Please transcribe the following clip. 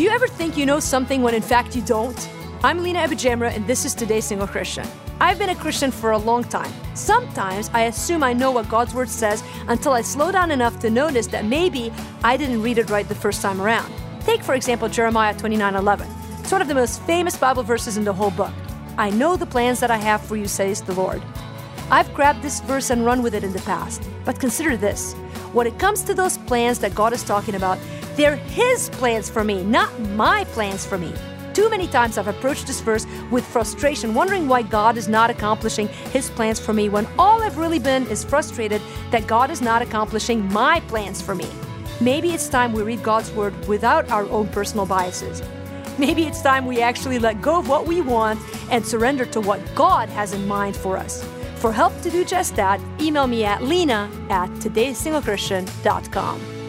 Do you ever think you know something when in fact you don't? I'm Lina AbuJamra, and this is Today's Single Christian. I've been a Christian for a long time. Sometimes I assume I know what God's Word says until I slow down enough to notice that maybe I didn't read it right the first time around. Take, for example, Jeremiah 29 11. It's one of the most famous Bible verses in the whole book. I know the plans that I have for you, says the Lord. I've grabbed this verse and run with it in the past. But consider this when it comes to those plans that God is talking about, they're His plans for me, not my plans for me. Too many times I've approached this verse with frustration, wondering why God is not accomplishing His plans for me when all I've really been is frustrated that God is not accomplishing my plans for me. Maybe it's time we read God's Word without our own personal biases. Maybe it's time we actually let go of what we want and surrender to what God has in mind for us. For help to do just that, email me at lena at todaysinglechristian.com.